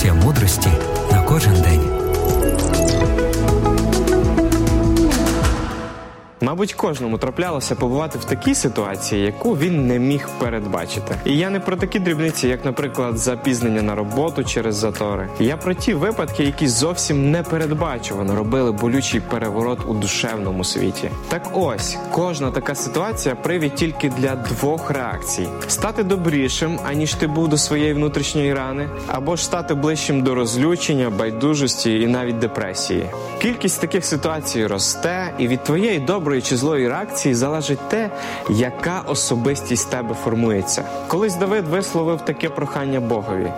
Порція мудрості на кожен день. Мабуть, кожному траплялося побувати в такій ситуації, яку він не міг передбачити. І я не про такі дрібниці, як, наприклад, запізнення на роботу через затори. Я про ті випадки, які зовсім непередбачувано робили болючий переворот у душевному світі. Так ось кожна така ситуація привід тільки для двох реакцій: стати добрішим, аніж ти був до своєї внутрішньої рани, або ж стати ближчим до розлючення, байдужості і навіть депресії. Кількість таких ситуацій росте, і від твоєї доброї чи злої реакції залежить те, яка особистість тебе формується. Колись Давид висловив таке прохання Богові.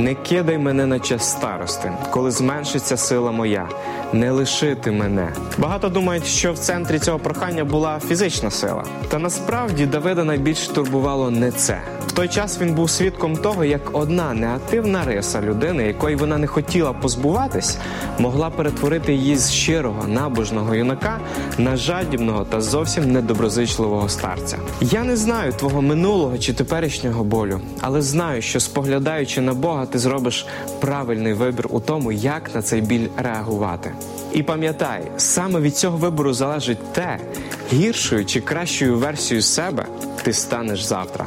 Не кидай мене на час старости, коли зменшиться сила моя, не лишити мене. Багато думають, що в центрі цього прохання була фізична сила. Та насправді Давида найбільше турбувало не це. В той час він був свідком того, як одна неактивна риса людини, якої вона не хотіла позбуватись, могла перетворити її з щирого набожного юнака на жадібного та зовсім недоброзичливого старця. Я не знаю твого минулого чи теперішнього болю, але знаю, що споглядаючи на Бога, ти зробиш правильний вибір у тому, як на цей біль реагувати. І пам'ятай, саме від цього вибору залежить те, гіршою чи кращою версією себе ти станеш завтра.